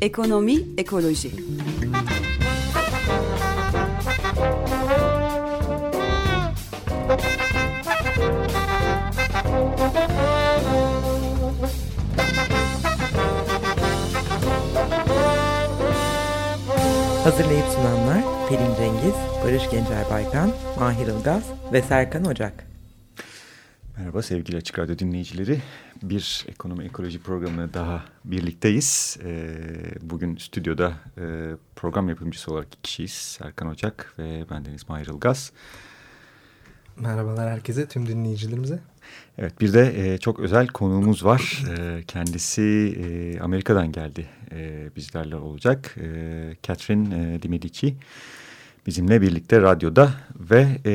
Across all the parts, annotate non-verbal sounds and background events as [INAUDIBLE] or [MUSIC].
Ekonomi, ekoloji. Hazırlayıp sunanlar Pelin Cengiz, Barış Gencer Baykan, Mahir Ilgaz ve Serkan Ocak. Merhaba sevgili Açık Radyo dinleyicileri. Bir ekonomi ekoloji programına daha birlikteyiz. Ee, bugün stüdyoda e, program yapımcısı olarak iki kişiyiz. Serkan Ocak ve bendeniz Mahir Ilgaz. Merhabalar herkese, tüm dinleyicilerimize. Evet bir de e, çok özel konuğumuz var. E, kendisi e, Amerika'dan geldi e, bizlerle olacak. E, Catherine e, Dimedici bizimle birlikte radyoda ve e,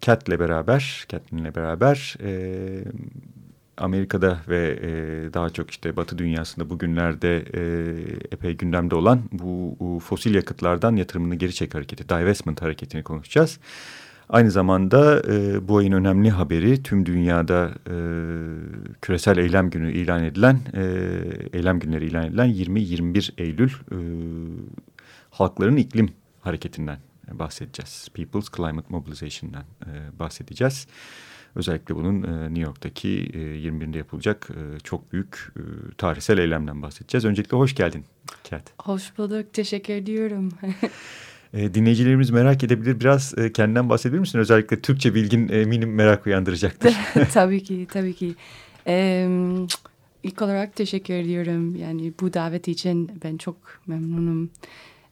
Cat'le beraber, Catherine'le beraber e, Amerika'da ve e, daha çok işte Batı dünyasında bugünlerde e, epey gündemde olan bu, bu fosil yakıtlardan yatırımını geri çek hareketi, divestment hareketini konuşacağız. Aynı zamanda e, bu ayın önemli haberi tüm dünyada e, küresel eylem günü ilan edilen, e, eylem günleri ilan edilen 20-21 Eylül e, halkların iklim hareketinden bahsedeceğiz. People's Climate Mobilization'dan e, bahsedeceğiz. Özellikle bunun e, New York'taki e, 21'inde yapılacak e, çok büyük e, tarihsel eylemden bahsedeceğiz. Öncelikle hoş geldin Kat. Hoş bulduk, teşekkür ediyorum. [LAUGHS] E, dinleyicilerimiz merak edebilir. Biraz e, kendinden bahsedebilir misin? Özellikle Türkçe bilgin eminim merak uyandıracaktır. [LAUGHS] tabii ki, tabii ki. Ee, ilk olarak teşekkür ediyorum. Yani bu davet için ben çok memnunum.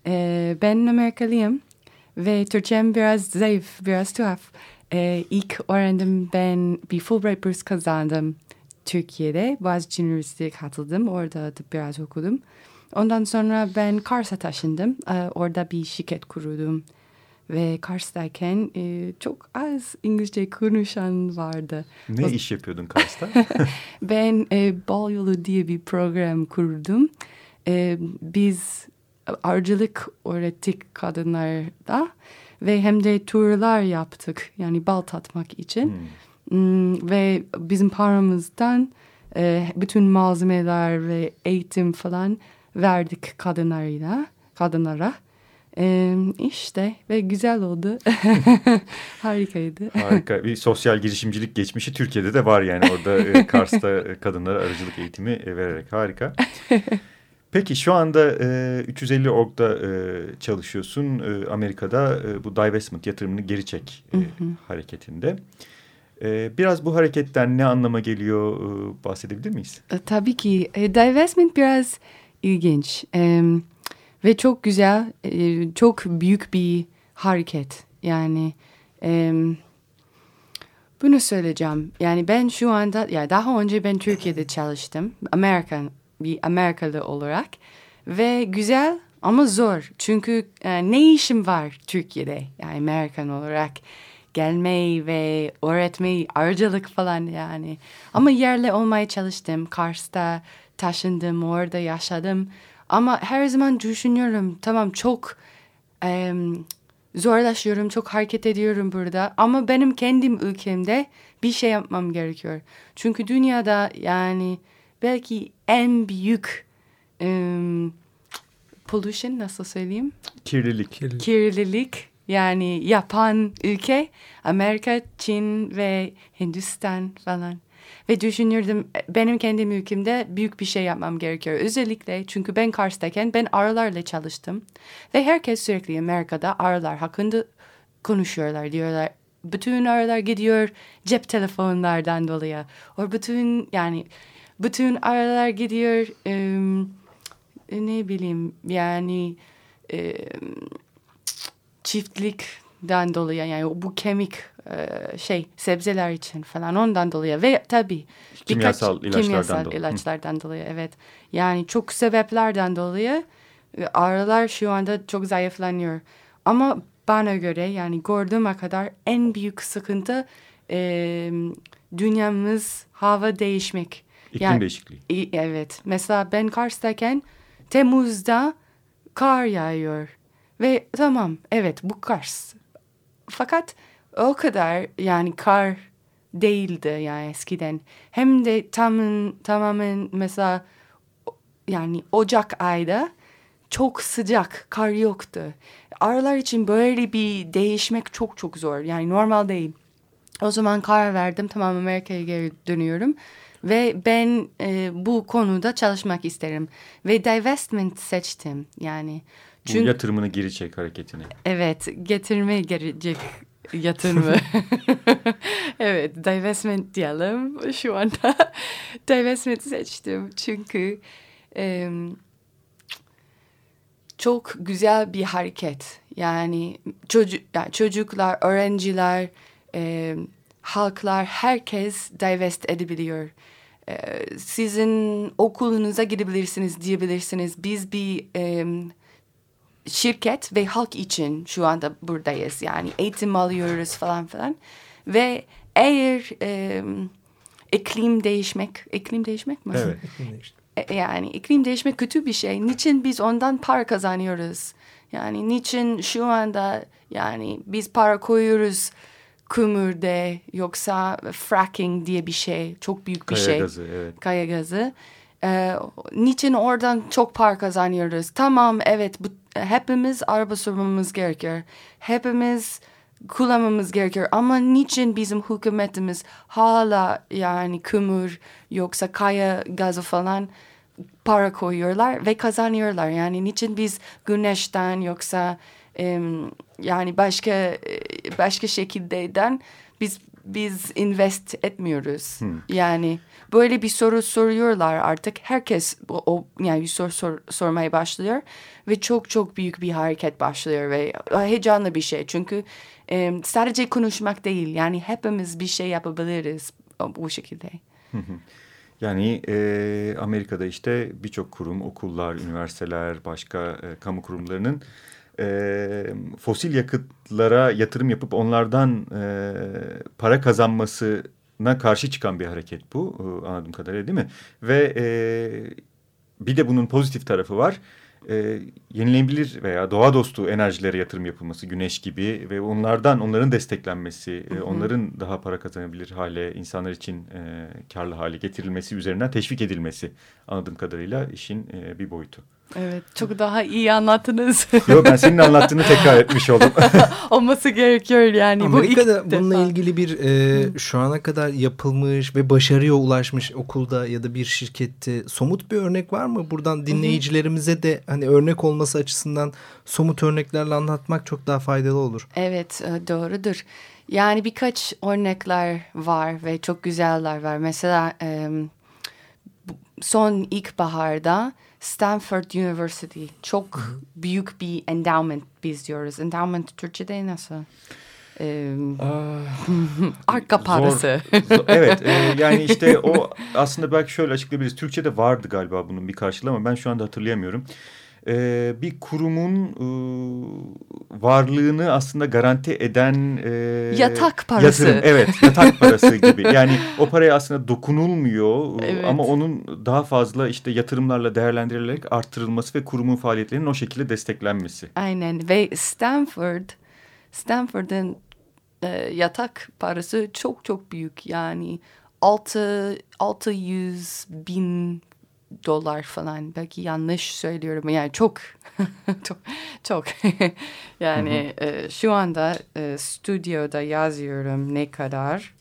Ee, ben Amerikalıyım ve Türkçem biraz zayıf, biraz tuhaf. Ee, ilk öğrendim ben bir Fulbright burs kazandım Türkiye'de. Boğaziçi Üniversitesi'ne katıldım. Orada da biraz okudum. Ondan sonra ben Kars'a taşındım. Ee, orada bir şirket kurdum. Ve Kars'tayken e, çok az İngilizce konuşan vardı. Ne o, iş [LAUGHS] yapıyordun Kars'ta? ben e, Bal Yolu diye bir program kurdum. E, biz arıcılık öğrettik kadınlarda ve hem de turlar yaptık. Yani bal tatmak için. Hmm. Hmm, ve bizim paramızdan e, bütün malzemeler ve eğitim falan verdik kadınlarıyla, kadınlara. Ee, işte ve güzel oldu. [LAUGHS] Harikaydı. Harika. Bir sosyal girişimcilik geçmişi Türkiye'de de var yani orada e, Kars'ta kadınlara arıcılık eğitimi e, vererek. Harika. [LAUGHS] Peki şu anda e, 350 org'da e, çalışıyorsun. E, Amerika'da e, bu divestment yatırımını geri çek e, hareketinde. E, biraz bu hareketten ne anlama geliyor e, bahsedebilir miyiz? E, tabii ki. E, divestment biraz ilginç e, ve çok güzel, e, çok büyük bir hareket. Yani e, bunu söyleyeceğim. Yani ben şu anda, ya daha önce ben Türkiye'de çalıştım. Amerikan, bir Amerikalı olarak. Ve güzel ama zor. Çünkü e, ne işim var Türkiye'de yani Amerikan olarak gelmeyi ve öğretmeyi, arıcılık falan yani. Ama yerle olmaya çalıştım. Kars'ta taşındım, orada yaşadım. Ama her zaman düşünüyorum tamam çok e, zorlaşıyorum, çok hareket ediyorum burada. Ama benim kendim ülkemde bir şey yapmam gerekiyor. Çünkü dünyada yani belki en büyük e, pollution nasıl söyleyeyim? Kirlilik. Kirlilik. Kirlilik yani yapan ülke Amerika, Çin ve Hindistan falan. Ve düşünürdüm benim kendi ülkemde büyük bir şey yapmam gerekiyor. Özellikle çünkü ben Kars'tayken ben arılarla çalıştım. Ve herkes sürekli Amerika'da arılar hakkında konuşuyorlar diyorlar. Bütün arılar gidiyor cep telefonlardan dolayı. O bütün yani bütün arılar gidiyor e, ne bileyim yani e, çiftlikten dolayı yani bu kemik e, şey sebzeler için falan ondan dolayı ve tabii kimyasal birkaç, ilaçlardan kimyasal dolayı. ilaçlardan dolayı evet yani çok sebeplerden dolayı e, arılar şu anda çok zayıflanıyor ama bana göre yani gördüğüme kadar en büyük sıkıntı e, dünyamız hava değişmek. İklim yani, değişikliği. Evet mesela ben Kars'tayken Temmuz'da kar yağıyor ve tamam evet bu Kars fakat o kadar yani kar değildi yani eskiden. Hem de tamın, tamamen mesela yani Ocak ayda çok sıcak, kar yoktu. Aralar için böyle bir değişmek çok çok zor. Yani normal değil. O zaman karar verdim tamam Amerika'ya geri dönüyorum. Ve ben e, bu konuda çalışmak isterim. Ve divestment seçtim yani. Bu yatırımını geri çek hareketini. Evet getirme gelecek yatırımı. [LAUGHS] evet divestment diyelim şu anda. divestment seçtim çünkü e, çok güzel bir hareket. Yani, çocuk, yani çocuklar, öğrenciler, e, halklar herkes divest edebiliyor. Sizin okulunuza gidebilirsiniz diyebilirsiniz. Biz bir e, şirket ve halk için şu anda buradayız. Yani eğitim alıyoruz falan filan. Ve eğer e, iklim değişmek, iklim değişmek mi? Evet. E, yani iklim değişmek kötü bir şey. Niçin biz ondan para kazanıyoruz? Yani niçin şu anda yani biz para koyuyoruz kömürde yoksa fracking diye bir şey çok büyük bir Kaya şey. gazı evet. Kaya gazı. Ee, niçin oradan çok para kazanıyoruz? Tamam evet bu, hepimiz araba sürmemiz gerekiyor. Hepimiz kullanmamız gerekiyor. Ama niçin bizim hükümetimiz hala yani kömür yoksa kaya gazı falan para koyuyorlar ve kazanıyorlar. Yani niçin biz güneşten yoksa yani başka başka şekildeden biz biz invest etmiyoruz. Yani böyle bir soru soruyorlar artık. Herkes o, yani bir soru sor, sormaya başlıyor ve çok çok büyük bir hareket başlıyor ve heyecanlı bir şey. Çünkü em, sadece konuşmak değil yani hepimiz bir şey yapabiliriz bu şekilde. Yani e, Amerika'da işte birçok kurum, okullar, üniversiteler, başka e, kamu kurumlarının e, fosil yakıtlara yatırım yapıp onlardan e, para kazanmasına karşı çıkan bir hareket bu e, anladığım kadarıyla değil mi? Ve e, bir de bunun pozitif tarafı var. E, yenilenebilir veya doğa dostu enerjilere yatırım yapılması, güneş gibi ve onlardan onların desteklenmesi, e, onların daha para kazanabilir hale, insanlar için e, karlı hale getirilmesi üzerinden teşvik edilmesi anladığım kadarıyla işin e, bir boyutu. Evet çok daha iyi anlattınız. Yok ben senin anlattığını tekrar etmiş oldum. [LAUGHS] Olması gerekiyor yani. Amerika'da bu bununla defa. ilgili bir e, şu ana kadar yapılmış ve başarıya ulaşmış okulda ya da bir şirkette somut bir örnek var mı? Buradan dinleyicilerimize de hani örnek olması açısından somut örneklerle anlatmak çok daha faydalı olur. Evet e, doğrudur. Yani birkaç örnekler var ve çok güzeller var. Mesela e, son ilkbaharda Stanford University çok büyük bir endowment biz diyoruz. Endowment Türkçe'de nasıl? E, arka parası. [LAUGHS] Zor- evet e, [LAUGHS] yani işte o aslında belki şöyle açıklayabiliriz. Türkçe'de vardı galiba bunun bir karşılığı ama ben şu anda hatırlayamıyorum. E, bir kurumun e, varlığını aslında garanti eden e, Yatak parası. Yatırım, evet yatak [LAUGHS] parası gibi. Yani o paraya aslında dokunulmuyor Evet. ama onun daha fazla işte yatırımlarla değerlendirilerek arttırılması ve kurumun faaliyetlerinin o şekilde desteklenmesi. Aynen ve Stanford, Stanford'ın e, yatak parası çok çok büyük. Yani 6, 600 bin dolar falan. Belki yanlış söylüyorum. Yani çok [LAUGHS] çok çok. [LAUGHS] yani e, şu anda e, stüdyoda yazıyorum ne kadar.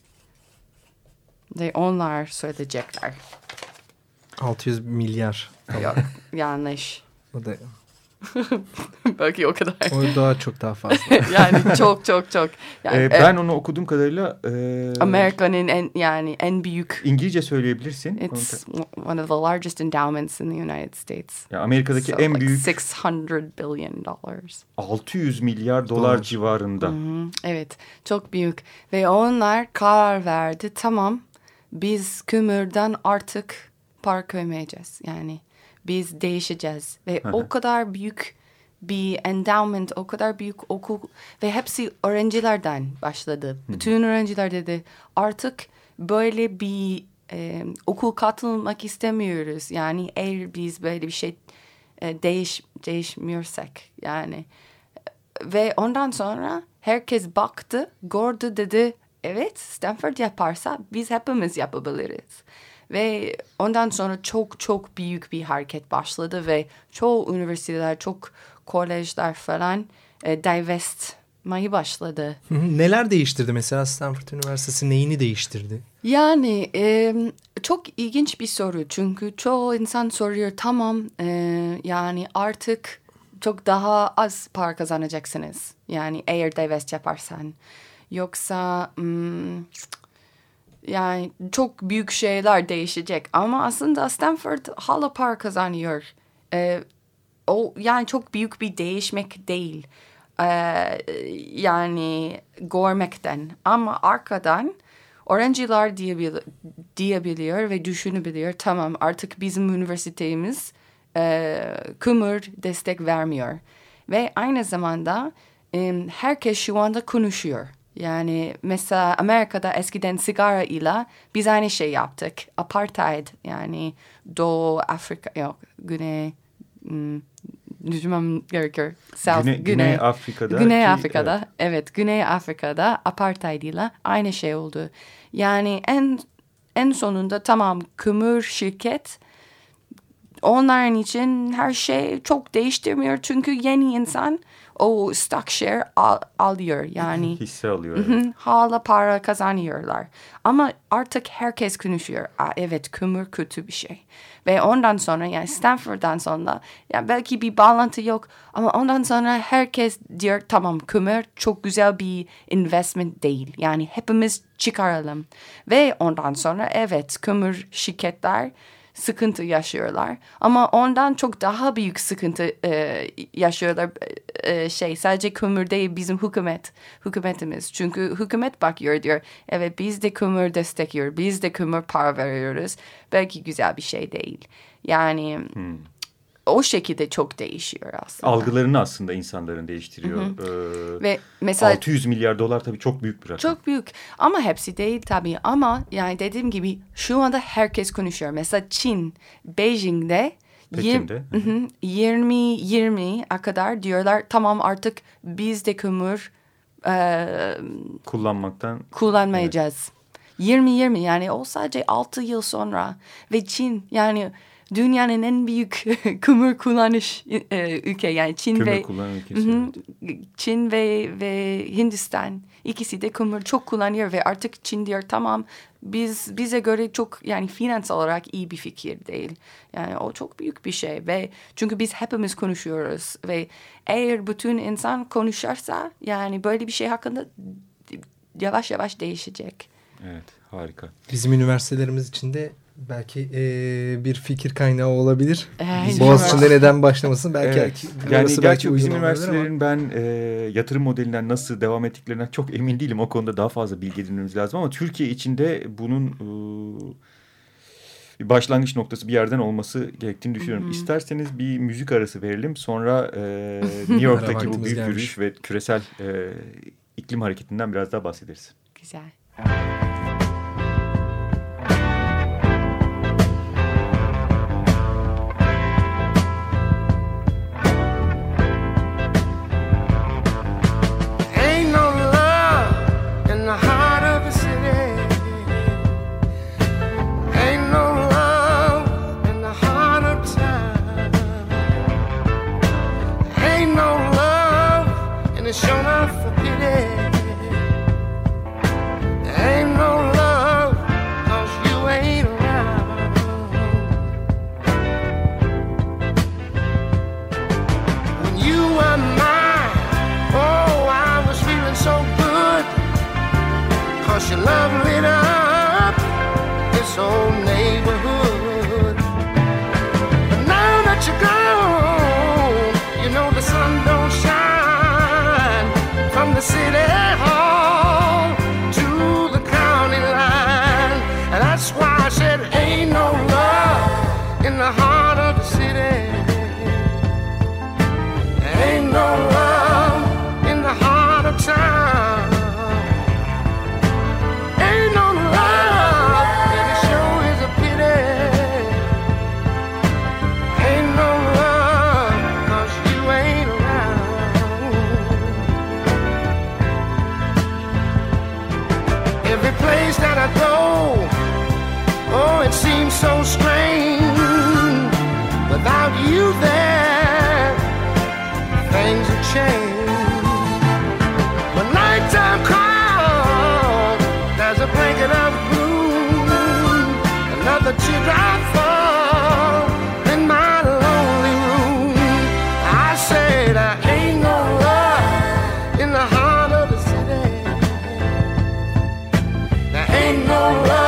Ve onlar söyleyecekler. 600 milyar. Yok [LAUGHS] yanlış. O da [LAUGHS] Belki o kadar. o daha çok daha fazla. [LAUGHS] yani çok çok çok. Yani, E, e, ben onu okuduğum kadarıyla e, Amerika'nın en yani en büyük İngilizce söyleyebilirsin. It's one of the largest endowments in the United States. Ya Amerika'daki So, en like büyük 600 billion dollars. 600 milyar dolar, Dolar. civarında. Hı, Evet, çok büyük. Ve onlar karar verdi. Tamam, biz kömürden artık para koymayacağız. Yani biz değişeceğiz. Ve o kadar büyük bir endowment, o kadar büyük okul ve hepsi öğrencilerden başladı. Bütün öğrenciler dedi artık böyle bir e, okul katılmak istemiyoruz. Yani eğer biz böyle bir şey e, değiş değişmiyorsak yani ve ondan sonra herkes baktı, gördü dedi evet Stanford yaparsa biz hepimiz yapabiliriz. Ve ondan sonra çok çok büyük bir hareket başladı ve çoğu üniversiteler, çok kolejler falan e, divestmayı başladı. Neler değiştirdi mesela Stanford Üniversitesi neyini değiştirdi? Yani e, çok ilginç bir soru çünkü çoğu insan soruyor tamam e, yani artık çok daha az para kazanacaksınız. Yani eğer divest yaparsan. Yoksa hmm, yani çok büyük şeyler değişecek. Ama aslında Stanford hala para kazanıyor. Ee, o yani çok büyük bir değişmek değil. Ee, yani görmekten. Ama arkadan öğrenciler diyebil diyebiliyor ve düşünebiliyor. Tamam artık bizim üniversitemiz e, kömür destek vermiyor. Ve aynı zamanda e, herkes şu anda konuşuyor. Yani mesela Amerika'da eskiden sigara ile biz aynı şey yaptık. Apartheid yani Doğu Afrika yok Güney hmm, düşünmem gerekiyor. South, Güney, Güney Afrika'da. Güney ki, Afrika'da evet. evet Güney Afrika'da apartheid ile aynı şey oldu. Yani en en sonunda tamam kömür şirket onların için her şey çok değiştirmiyor. Çünkü yeni insan o stock share al, alıyor yani. [LAUGHS] Hisse alıyor. Evet. Hala para kazanıyorlar. Ama artık herkes konuşuyor. Aa, evet kömür kötü bir şey. Ve ondan sonra yani Stanford'dan sonra ya belki bir bağlantı yok ama ondan sonra herkes diyor tamam kömür çok güzel bir investment değil. Yani hepimiz çıkaralım. Ve ondan sonra evet kömür şirketler sıkıntı yaşıyorlar. Ama ondan çok daha büyük sıkıntı e, yaşıyorlar. E, şey sadece kömür değil bizim hükümet, hükümetimiz. Çünkü hükümet bakıyor diyor. Evet biz de kömür destekliyor. Biz de kömür para veriyoruz. Belki güzel bir şey değil. Yani... Hmm o şekilde çok değişiyor aslında. Algılarını aslında insanların değiştiriyor. Hı hı. Ee, Ve mesela 600 milyar dolar tabii çok büyük bir rakam. Çok büyük ama hepsi değil tabii ama yani dediğim gibi şu anda herkes konuşuyor. Mesela Çin, Beijing'de Pekin'de. 20 20 kadar diyorlar tamam artık biz de kömür e, kullanmaktan kullanmayacağız. Evet. 20-20 yani o sadece 6 yıl sonra ve Çin yani dünyanın en büyük [LAUGHS] kömür kullanış e, ülke yani Çin kömür ve ülkesi. Hı, Çin ve ve Hindistan ikisi de kömür çok kullanıyor ve artık Çin diyor tamam biz bize göre çok yani finans olarak iyi bir fikir değil. Yani o çok büyük bir şey ve çünkü biz hepimiz konuşuyoruz ve eğer bütün insan konuşarsa yani böyle bir şey hakkında yavaş yavaş değişecek. Evet harika. Bizim üniversitelerimiz içinde belki e, bir fikir kaynağı olabilir. Ee, Boğaziçi'nde neden başlamasın belki evet. yani belki bizim üniversitelerin ben e, yatırım modelinden nasıl devam ettiklerinden çok emin değilim. O konuda daha fazla bilgi edinmemiz lazım ama Türkiye içinde bunun e, bir başlangıç noktası bir yerden olması gerektiğini düşünüyorum. Hı -hı. İsterseniz bir müzik arası verelim. Sonra e, [LAUGHS] New York'taki bu büyük gelmiş. yürüyüş ve küresel e, iklim hareketinden biraz daha bahsederiz. Güzel. No love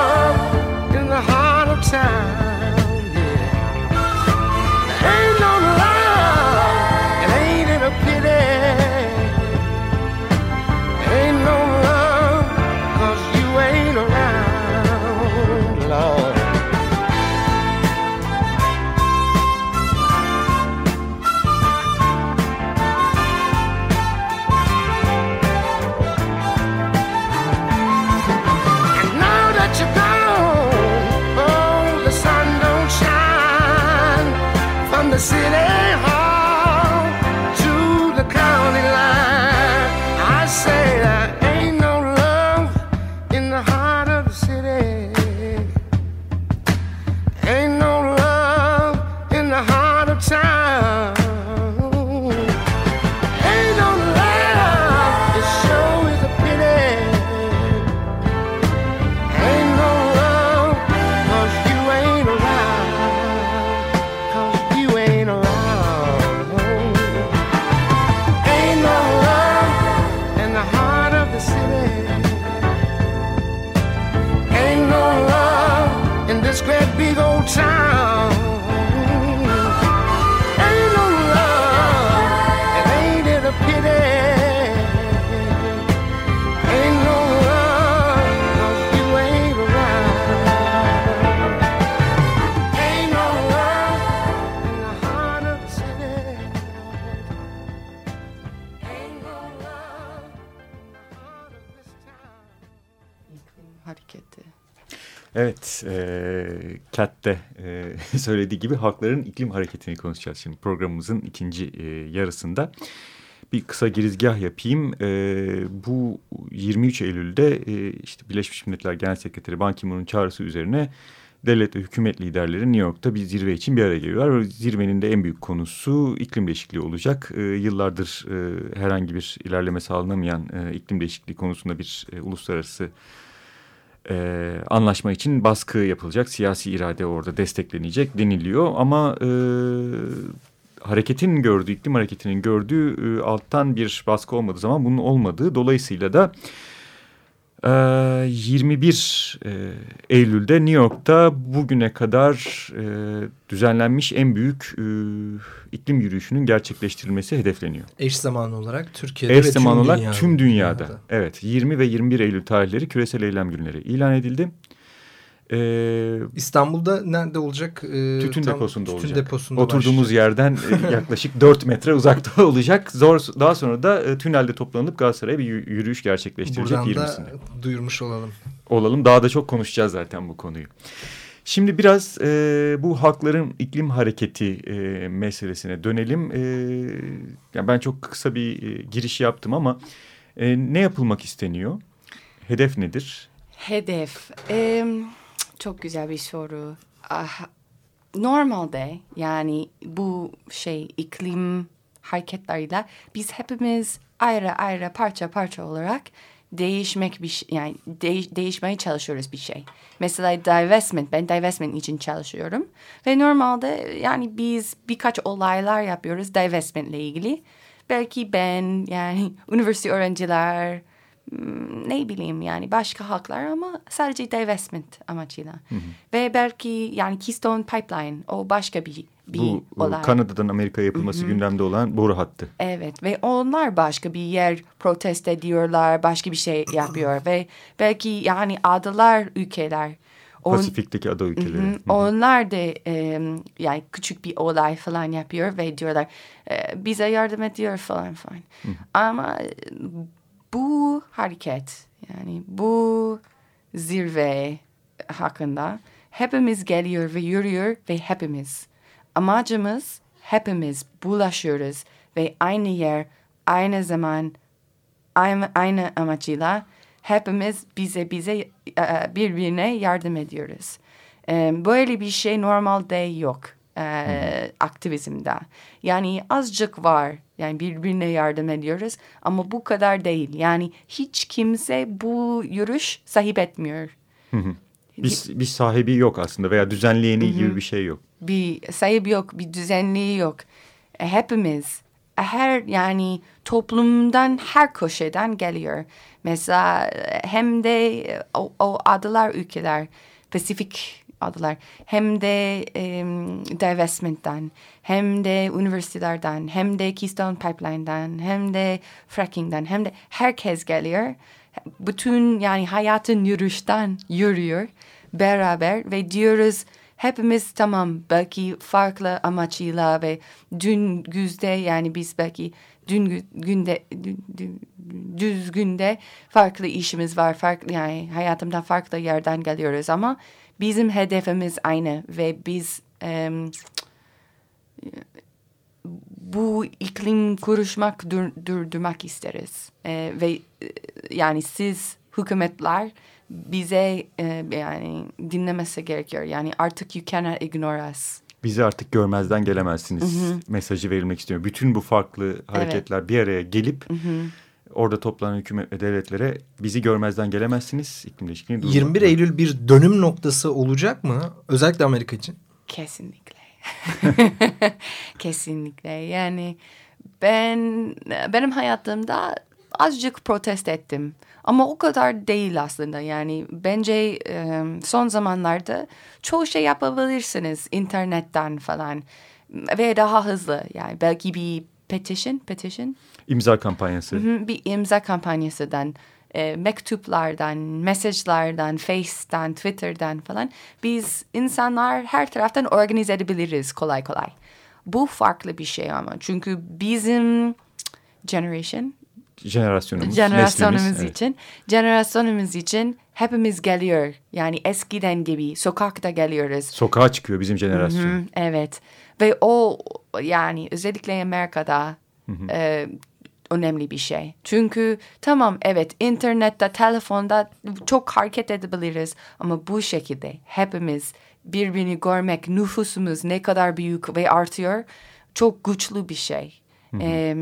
Hareketi. Evet, e, Cat'te e, [LAUGHS] söylediği gibi halkların iklim hareketini konuşacağız şimdi programımızın ikinci e, yarısında. Bir kısa girizgah yapayım. E, bu 23 Eylül'de e, işte Birleşmiş Milletler Genel Sekreteri Ban Ki-moon'un çağrısı üzerine devlet ve hükümet liderleri New York'ta bir zirve için bir araya geliyorlar. Ve Zirvenin de en büyük konusu iklim değişikliği olacak. E, yıllardır e, herhangi bir ilerleme sağlanamayan e, iklim değişikliği konusunda bir e, uluslararası e, anlaşma için baskı yapılacak. Siyasi irade orada desteklenecek deniliyor. Ama e, hareketin gördüğü, iklim hareketinin gördüğü e, alttan bir baskı olmadığı zaman bunun olmadığı. Dolayısıyla da 21 e, Eylül'de New York'ta bugüne kadar düzenlenmiş en büyük iklim yürüyüşünün gerçekleştirilmesi hedefleniyor. Eş zamanlı olarak Türkiye'de Eş ve zaman tüm olarak dünyada. tüm dünyada. Evet 20 ve 21 Eylül tarihleri küresel eylem günleri ilan edildi. Ee, İstanbul'da nerede olacak? Ee, tütün tam deposunda tütün olacak. Deposunda Oturduğumuz başlayacak. yerden e, [LAUGHS] yaklaşık 4 metre uzakta [LAUGHS] olacak. Zor, daha sonra da e, tünelde toplanıp Galatasaray'a bir yü- yürüyüş gerçekleştirecek Buradan 20'sinde. da duyurmuş olalım. Olalım daha da çok konuşacağız zaten bu konuyu. Şimdi biraz e, bu halkların iklim hareketi e, meselesine dönelim. E, yani ben çok kısa bir e, giriş yaptım ama e, ne yapılmak isteniyor? Hedef nedir? Hedef. Em, çok güzel bir soru. Ah, normalde yani bu şey iklim hareketleriyle biz hepimiz ayrı ayrı parça parça olarak değişmek bir şey, yani değiş- değişmeye çalışıyoruz bir şey. Mesela divestment, ben divestment için çalışıyorum. Ve normalde yani biz birkaç olaylar yapıyoruz divestment ile ilgili. Belki ben yani [LAUGHS] üniversite öğrenciler, ne bileyim yani başka haklar ama sadece divestment amacıyla. Ve belki yani Keystone Pipeline o başka bir, bir Bu e, olay. Kanada'dan Amerika'ya yapılması gündemde olan boru hattı. Evet ve onlar başka bir yer protesto ediyorlar, başka bir şey [CLEARS THROAT] yapıyor ve belki yani adalar ülkeler. on- Pasifik'teki ada ülkeleri. Hı, Hı hı. Onlar da e, yani küçük bir olay falan yapıyor ve diyorlar e, bize yardım ediyor falan falan. Ama e, bu hareket yani bu zirve hakkında hepimiz geliyor ve yürüyor ve hepimiz. Amacımız hepimiz bulaşıyoruz ve aynı yer aynı zaman aynı, aynı amacıyla hepimiz bize bize e, birbirine yardım ediyoruz. E, böyle bir şey normalde yok e, aktivizmde. Yani azıcık var. Yani birbirine yardım ediyoruz ama bu kadar değil. Yani hiç kimse bu yürüyüş sahip etmiyor. Bir, bir sahibi yok aslında veya düzenleyeni gibi bir şey yok. Bir sahibi yok, bir düzenliği yok. E, hepimiz her yani toplumdan her köşeden geliyor. Mesela e, hem de e, o, o adalar ülkeler, Pasifik adalar hem de e, divestment'ten hem de üniversitelerden hem de Keystone Pipeline'dan hem de fracking'den hem de herkes geliyor. Bütün yani hayatın yürüyüşten yürüyor beraber ve diyoruz hepimiz tamam belki farklı amaçıyla ve dün güzde yani biz belki dün günde dün, dün, düz günde farklı işimiz var farklı yani hayatımda farklı yerden geliyoruz ama bizim hedefimiz aynı ve biz um, bu iklim kuruşmak dur, durdurmak isteriz e, ve yani siz hükümetler bize e, yani dinlemesi gerekiyor. Yani artık you cannot ignore us. Bizi artık görmezden gelemezsiniz hı hı. mesajı verilmek istiyor. Bütün bu farklı hareketler evet. bir araya gelip hı hı. Orada toplanan hükümet ve devletlere bizi görmezden gelemezsiniz. İklim değişikliğini 21 Eylül bir dönüm noktası olacak mı? Özellikle Amerika için. Kesinlikle. [LAUGHS] Kesinlikle. Yani ben benim hayatımda azıcık protest ettim. Ama o kadar değil aslında yani bence e, son zamanlarda çoğu şey yapabilirsiniz internetten falan ve daha hızlı yani belki bir petition, petition. İmza kampanyası. Hı hı, bir imza kampanyasından e, mektuplardan, mesajlardan, Face'ten, Twitter'dan falan biz insanlar her taraftan organize edebiliriz kolay kolay. Bu farklı bir şey ama çünkü bizim generation jenerasyonumuz, jenerasyonumuz neslimiz, için, evet. jenerasyonumuz için hepimiz geliyor. Yani eskiden gibi sokakta geliyoruz. Sokağa çıkıyor bizim jenerasyon. Hı -hı, evet. Ve o yani özellikle Amerika'da Hı -hı. E, önemli bir şey. Çünkü tamam evet internette, telefonda çok hareket edebiliriz ama bu şekilde hepimiz birbirini görmek, nüfusumuz ne kadar büyük ve artıyor çok güçlü bir şey. Hı hı. E,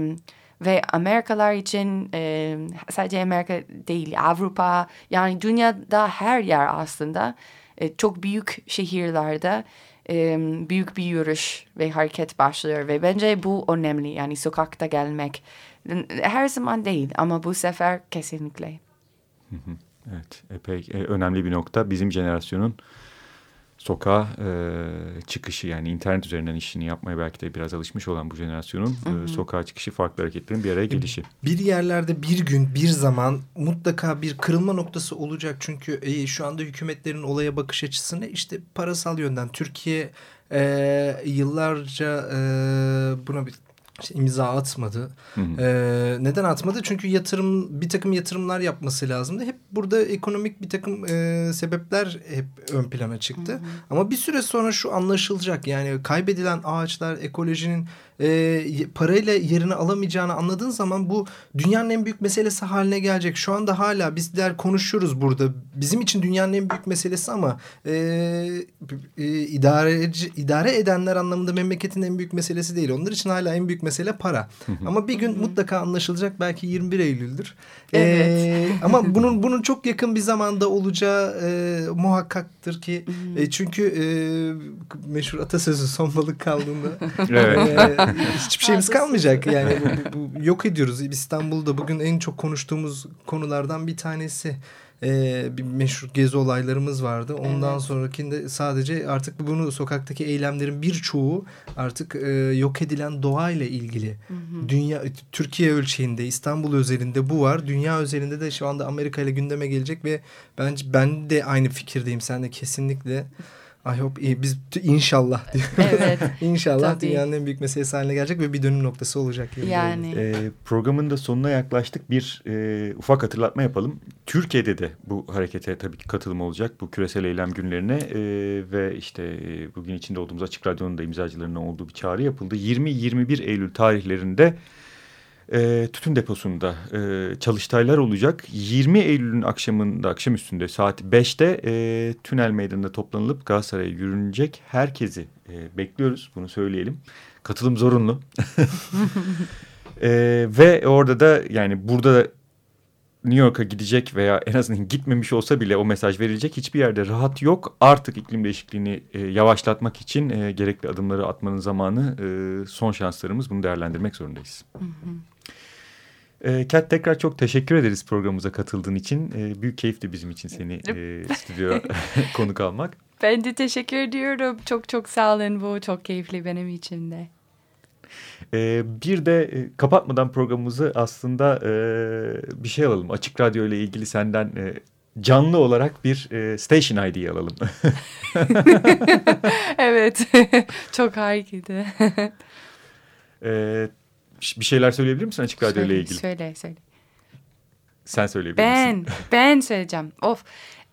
ve Amerikalar için e, sadece Amerika değil Avrupa yani dünyada her yer aslında e, çok büyük şehirlerde e, büyük bir yürüyüş ve hareket başlıyor ve bence bu önemli yani sokakta gelmek her zaman değil ama bu sefer kesinlikle. Evet epey e, önemli bir nokta bizim jenerasyonun sokağa e, çıkışı yani internet üzerinden işini yapmaya belki de biraz alışmış olan bu jenerasyonun hı hı. E, sokağa çıkışı farklı hareketlerin bir araya gelişi. Bir yerlerde bir gün bir zaman mutlaka bir kırılma noktası olacak çünkü e, şu anda hükümetlerin olaya bakış açısı ne işte parasal yönden Türkiye e, yıllarca e, buna bir işte imza atmadı. Hı hı. Ee, neden atmadı? Çünkü yatırım bir takım yatırımlar yapması lazımdı. Hep burada ekonomik bir takım e, sebepler hep ön plana çıktı. Hı hı. Ama bir süre sonra şu anlaşılacak. Yani kaybedilen ağaçlar, ekolojinin e, parayla yerini alamayacağını anladığın zaman bu dünyanın en büyük meselesi haline gelecek. Şu anda hala bizler konuşuyoruz burada. Bizim için dünyanın en büyük meselesi ama e, e, idareci, idare edenler anlamında memleketin en büyük meselesi değil. Onlar için hala en büyük mesele para. [LAUGHS] ama bir gün mutlaka anlaşılacak. Belki 21 Eylül'dür. E, evet. E, [LAUGHS] ama bunun bunun çok yakın bir zamanda olacağı e, muhakkaktır ki e, çünkü e, meşhur atasözü son balık kaldığında evet. e, [LAUGHS] hiçbir şeyimiz kalmayacak. Yani bu, bu, bu, [LAUGHS] yok ediyoruz. İstanbul'da bugün en çok konuştuğumuz konulardan bir tanesi. Ee, bir meşhur gezi olaylarımız vardı. Ondan evet. sonrakinde sadece artık bunu sokaktaki eylemlerin birçoğu artık e, yok edilen doğayla ilgili. Hı hı. Dünya Türkiye ölçeğinde, İstanbul özelinde bu var. Dünya özelinde de şu anda Amerika ile gündeme gelecek ve bence ben de aynı fikirdeyim. Sen de kesinlikle I hope iyi. Biz inşallah Evet. [LAUGHS] inşallah Tabii. dünyanın en büyük meselesi haline gelecek ve bir dönüm noktası olacak. Yani. E, programın da sonuna yaklaştık. Bir e, ufak hatırlatma yapalım. Türkiye'de de bu harekete tabii ki katılım olacak. Bu küresel eylem günlerine e, ve işte e, bugün içinde olduğumuz Açık Radyo'nun da imzacılarının olduğu bir çağrı yapıldı. 20-21 Eylül tarihlerinde e, tütün deposunda e, çalıştaylar olacak. 20 Eylül'ün akşamında, akşam üstünde saat 5'te e, Tünel Meydanı'nda toplanılıp Galatasaray'a yürünecek. Herkesi e, bekliyoruz, bunu söyleyelim. Katılım zorunlu. [LAUGHS] e, ve orada da yani burada New York'a gidecek veya en azından gitmemiş olsa bile o mesaj verilecek hiçbir yerde rahat yok. Artık iklim değişikliğini e, yavaşlatmak için e, gerekli adımları atmanın zamanı e, son şanslarımız bunu değerlendirmek zorundayız. Hı hı. E, Kat tekrar çok teşekkür ederiz programımıza katıldığın için. E, büyük keyifti bizim için seni e, stüdyoya [LAUGHS] [LAUGHS] konuk almak. Ben de teşekkür ediyorum. Çok çok sağ olun bu çok keyifli benim için de. E, bir de e, kapatmadan programımızı aslında e, bir şey alalım. Açık Radyo ile ilgili senden e, canlı olarak bir e, station ID alalım. [LAUGHS] evet, çok harikaydı. e, bir şeyler söyleyebilir misin Açık Radyo ile ilgili? Söyle, söyle. Sen söyleyebilir ben, misin? Ben, ben söyleyeceğim. Of,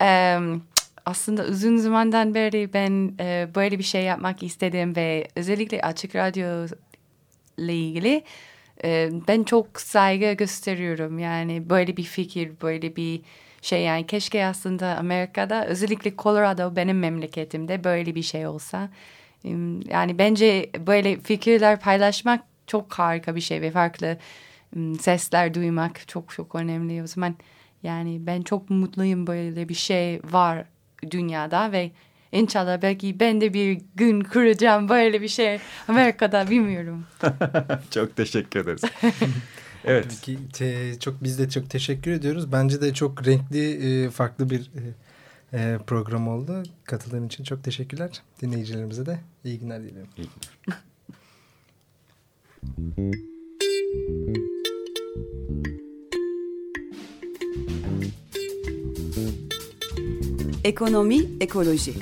um, aslında uzun zamandan beri ben e, böyle bir şey yapmak istedim ve özellikle Açık Radyo ile ilgili e, ben çok saygı gösteriyorum. Yani böyle bir fikir, böyle bir şey yani keşke aslında Amerika'da özellikle Colorado benim memleketimde böyle bir şey olsa. Yani bence böyle fikirler paylaşmak çok harika bir şey ve farklı sesler duymak çok çok önemli. O zaman yani ben çok mutluyum böyle bir şey var dünyada ve İnşallah belki ben de bir gün kuracağım böyle bir şey Amerika'da bilmiyorum. [LAUGHS] çok teşekkür ederiz. [LAUGHS] evet. Peki, te, çok biz de çok teşekkür ediyoruz. Bence de çok renkli, e, farklı bir e, e, program oldu. Katıldığın için çok teşekkürler. Dinleyicilerimize de iyi günler diliyorum. İyi günler. Ekonomi, ekoloji.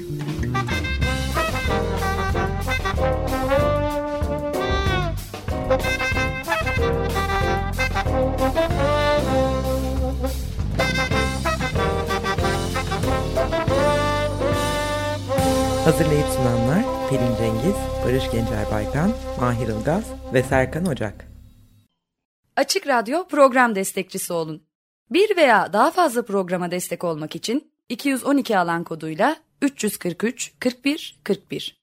Hazırlayıp sunanlar Pelin Cengiz, Barış Gencer Baykan, Mahir Ilgaz ve Serkan Ocak. Açık Radyo program destekçisi olun. Bir veya daha fazla programa destek olmak için 212 alan koduyla 343 41 41